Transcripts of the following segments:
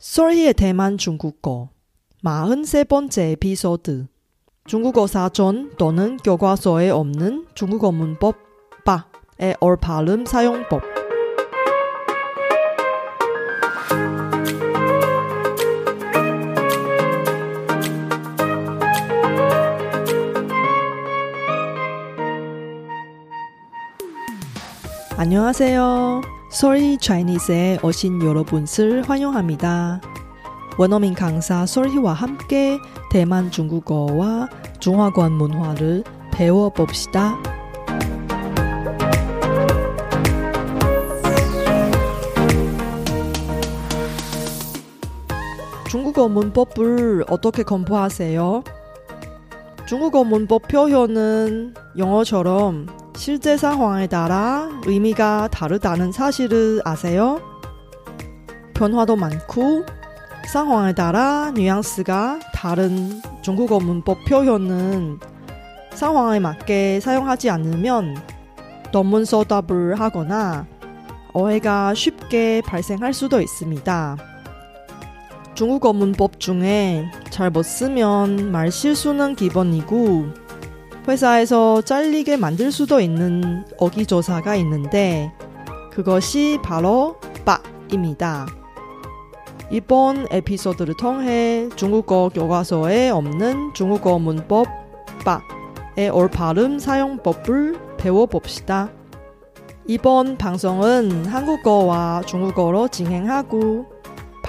썰희의 대만 중국어 43번째 에피소드 중국어 사전 또는 교과서에 없는 중국어 문법 바의 올바름 사용법 안녕하세요. Sorry Chinese에 오신 여러분을 환영합니다. 원어민 강사 솔희와 함께 대만 중국어와 중화권 문화를 배워봅시다. 중국어 문법을 어떻게 공부하세요? 중국어 문법 표현은 영어처럼 실제 상황에 따라 의미가 다르다는 사실을 아세요? 변화도 많고 상황에 따라 뉘앙스가 다른 중국어 문법 표현은 상황에 맞게 사용하지 않으면 논문서답을 하거나 오해가 쉽게 발생할 수도 있습니다. 중국어 문법 중에 잘못 쓰면 말 실수는 기본이고 회사에서 잘리게 만들 수도 있는 어기조사가 있는데 그것이 바로 빠입니다. 이번 에피소드를 통해 중국어 교과서에 없는 중국어 문법 빠의 올바름 사용법을 배워봅시다. 이번 방송은 한국어와 중국어로 진행하고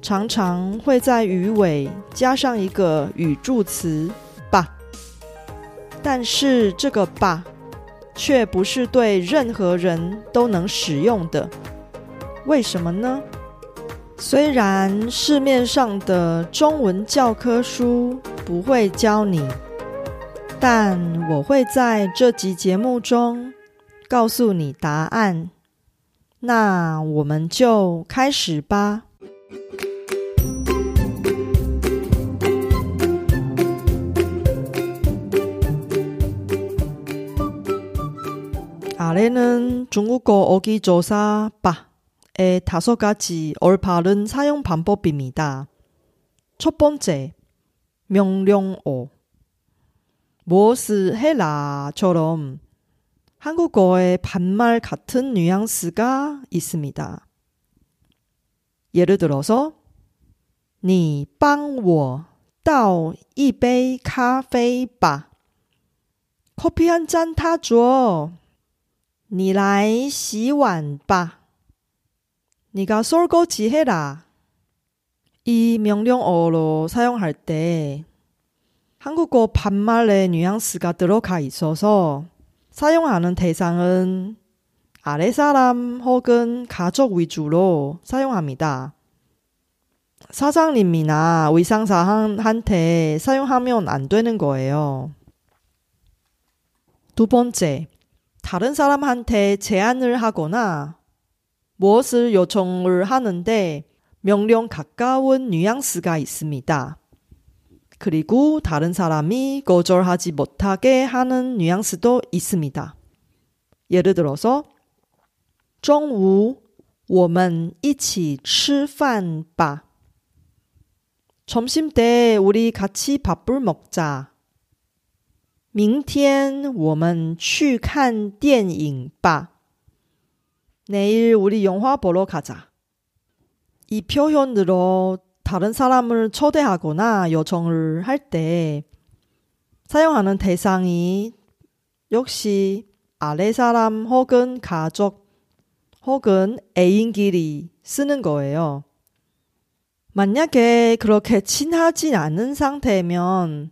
常常会在语尾加上一个语助词“吧”，但是这个“吧”却不是对任何人都能使用的。为什么呢？虽然市面上的中文教科书不会教你，但我会在这集节目中告诉你答案。那我们就开始吧。 아래는 중국어 어기조사 바의 다섯 가지 올바른 사용 방법입니다. 첫 번째, 명령어. 무엇을 해라처럼 한국어의 반말 같은 뉘앙스가 있습니다. 예를 들어서, 你帮我倒一杯咖啡吧. 커피 한 잔 타줘. 你来洗碗吧. 네가 설거지 해라. 이 명령어로 사용할 때 한국어 반말의 뉘앙스가 들어가 있어서 사용하는 대상은 아래사람 혹은 가족 위주로 사용합니다. 사장님이나 의상사한테 사용하면 안 되는 거예요. 두 번째, 다른 사람한테 제안을 하거나 무엇을 요청을 하는데 명령 가까운 뉘앙스가 있습니다. 그리고 다른 사람이 거절하지 못하게 하는 뉘앙스도 있습니다. 예를 들어서 中午我们一起吃饭吧. 점심 때 우리 같이 밥을 먹자. 明天我们去看电影吧. 내일 우리 영화 보러 가자. 이 표현으로 다른 사람을 초대하거나 요청을 할 때 사용하는 대상이 역시 아래 사람 혹은 가족 혹은 애인끼리 쓰는 거예요. 만약에 그렇게 친하지 않은 상태면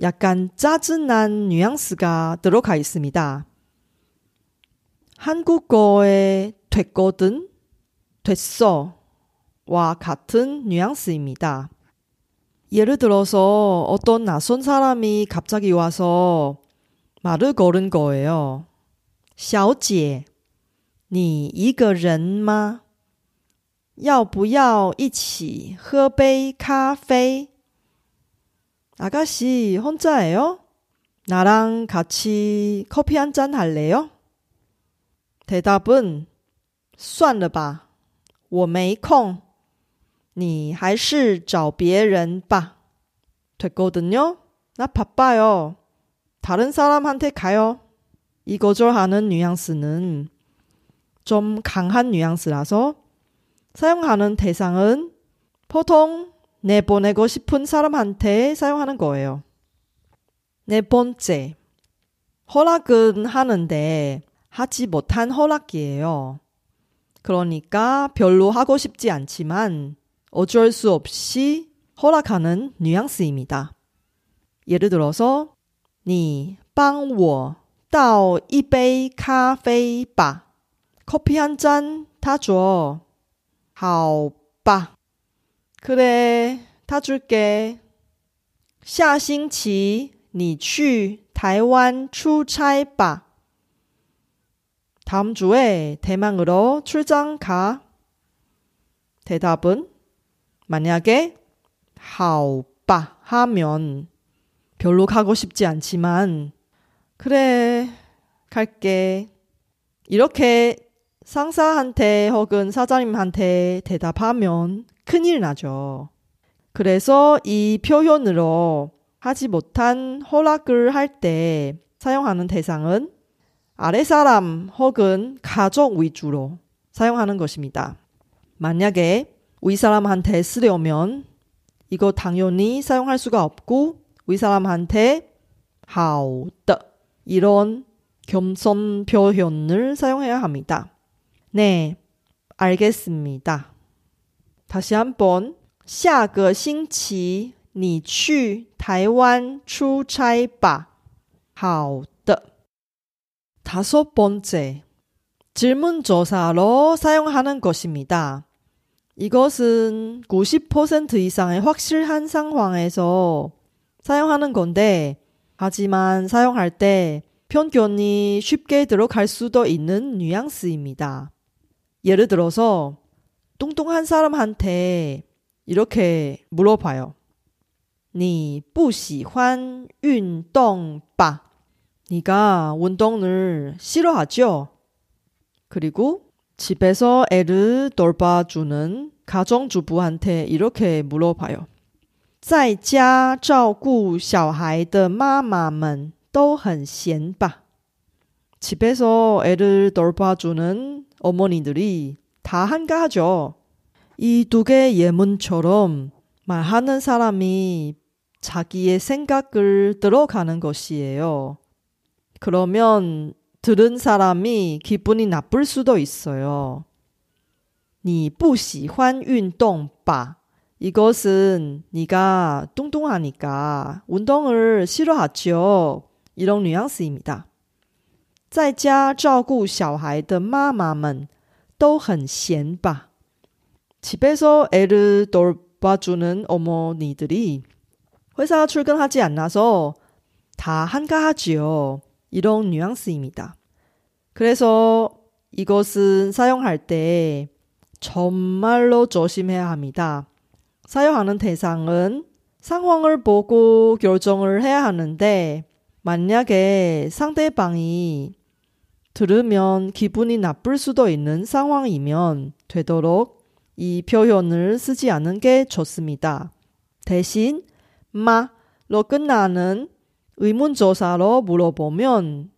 약간 짜증난 뉘앙스가 들어가 있습니다. 한국어에 됐거든, 됐어 와 같은 뉘앙스입니다. 예를 들어서 어떤 낯선 사람이 갑자기 와서 말을 걸은 거예요. 小姐,你一个人吗?要不要一起喝杯咖啡? 아가씨, 혼자예요? 나랑 같이 커피 한 잔 할래요? 대답은 算了吧,我没空.你还是找别人吧. 됐거든요? 나 바빠요. 다른 사람한테 가요. 이 거절하는 뉘앙스는 좀 강한 뉘앙스라서 사용하는 대상은 보통 내보내고 싶은 사람한테 사용하는 거예요. 네 번째, 허락은 하는데 하지 못한 허락이에요. 그러니까 별로 하고 싶지 않지만 어쩔 수 없이 허락하는 뉘앙스입니다. 예를 들어서 你帮我倒一杯咖啡吧. 커피 한 잔 타줘. 好吧. 그래, 타줄게. 下星期你去台湾出差吧. 다음 주에 대망으로 출장 가. 대답은 만약에 好吧 하면 별로 가고 싶지 않지만 그래 갈게. 이렇게 상사한테 혹은 사장님한테 대답하면 큰일 나죠. 그래서 이 표현으로 하지 못한 허락을 할 때 사용하는 대상은 아래사람 혹은 가족 위주로 사용하는 것입니다. 만약에 윗사람한테 쓰려면 이거 당연히 사용할 수가 없고 윗사람한테 好的 이런 겸손 표현을 사용해야 합니다. 네, 알겠습니다. 다시 한번 下个星期你去台湾出差吧.好的. 다섯 번째, 질문조사로 사용하는 것입니다. 이것은 90% 이상의 확실한 상황에서 사용하는 건데, 하지만 사용할 때 편견이 쉽게 들어갈 수도 있는 뉘앙스입니다. 예를 들어서 뚱뚱한 사람한테 이렇게 물어봐요. 你不喜欢运动吧? 네가 운동을 싫어하죠? 그리고 집에서 애를 돌봐주는 가정주부한테 이렇게 물어봐요. 在家照顾小孩的妈妈们都很闲吧? 집에서 애를 돌봐주는 어머니들이 다 한가하죠. 이 두 개의 예문처럼 말하는 사람이 자기의 생각을 들어가는 것이에요. 그러면 들은 사람이 기분이 나쁠 수도 있어요. 你不喜欢运动吧? 이것은 네가 뚱뚱하니까 운동을 싫어하죠. 이런 뉘앙스입니다. 在家照顾小孩的妈妈们都很闲吧. 집에서 애를 돌봐주는 어머니들이 회사 출근하지 않아서 다 한가하지요. 이런 뉘앙스입니다. 그래서 이것은 사용할 때 정말로 조심해야 합니다. 사용하는 대상은 상황을 보고 결정을 해야 하는데 만약에 상대방이 들으면 기분이 나쁠 수도 있는 상황이면 되도록 이 표현을 쓰지 않는 게 좋습니다. 대신 마로 끝나는 의문조사로 물어보면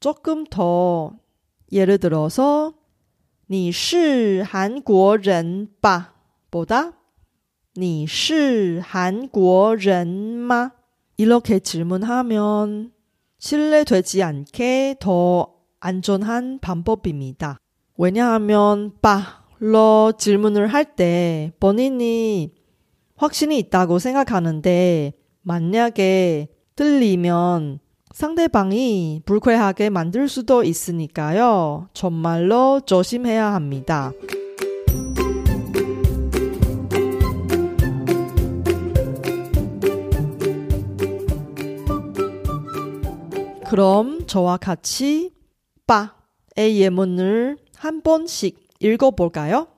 조금 더 예를 들어서 你是韩国人吧 보다 你是韩国人吗？이렇게질문하면실례되지않게더안전한방법입니다 왜냐하면바 로질문을 할 때 본인이 확신이 있다고 생각하는데 만약에 틀리면 상대방이 불쾌하게 만들 수도 있으니까요 정말로 조심해야 합니다. 그럼 저와 같이 빠의 예문을 한 번씩 읽어볼까요?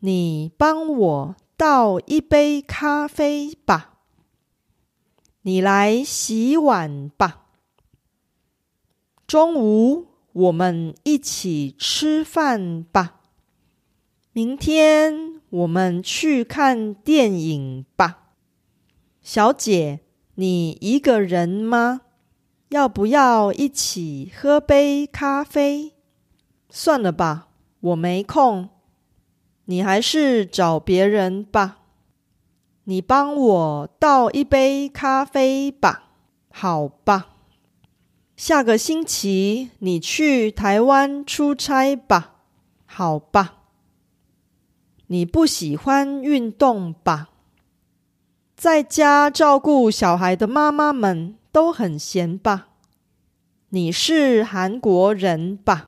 你帮我倒一杯咖啡吧。中午我们一起吃饭吧。明天我们去看电影吧。小姐，你一个人吗？要不要一起喝杯咖啡？算了吧， 我没空。你还是找别人吧。你帮我倒一杯咖啡吧。好吧。下个星期你去台湾出差吧。好吧。你不喜欢运动吧？在家照顾小孩的妈妈们。都很闲吧？你是韩国人吧？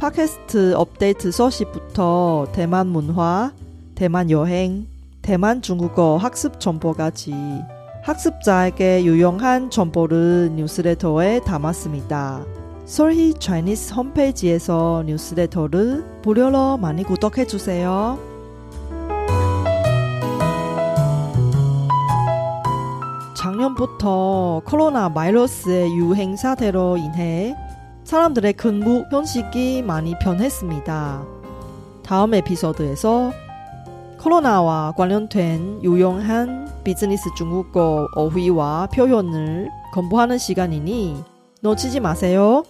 팟캐스트 업데이트 소식부터 대만 문화, 대만 여행, 대만 중국어 학습 정보까지 학습자에게 유용한 정보를 뉴스레터에 담았습니다. 솔희 차이니스 홈페이지에서 뉴스레터를 무료로 많이 구독해 주세요. 작년부터 코로나 바이러스의 유행 사태로 인해 사람들의 근무 현식이 많이 변했습니다. 다음 에피소드에서 코로나와 관련된 유용한 비즈니스 중국어 어휘와 표현을 공부하는 시간이니 놓치지 마세요.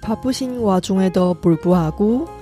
바쁘신 와중에도 불구하고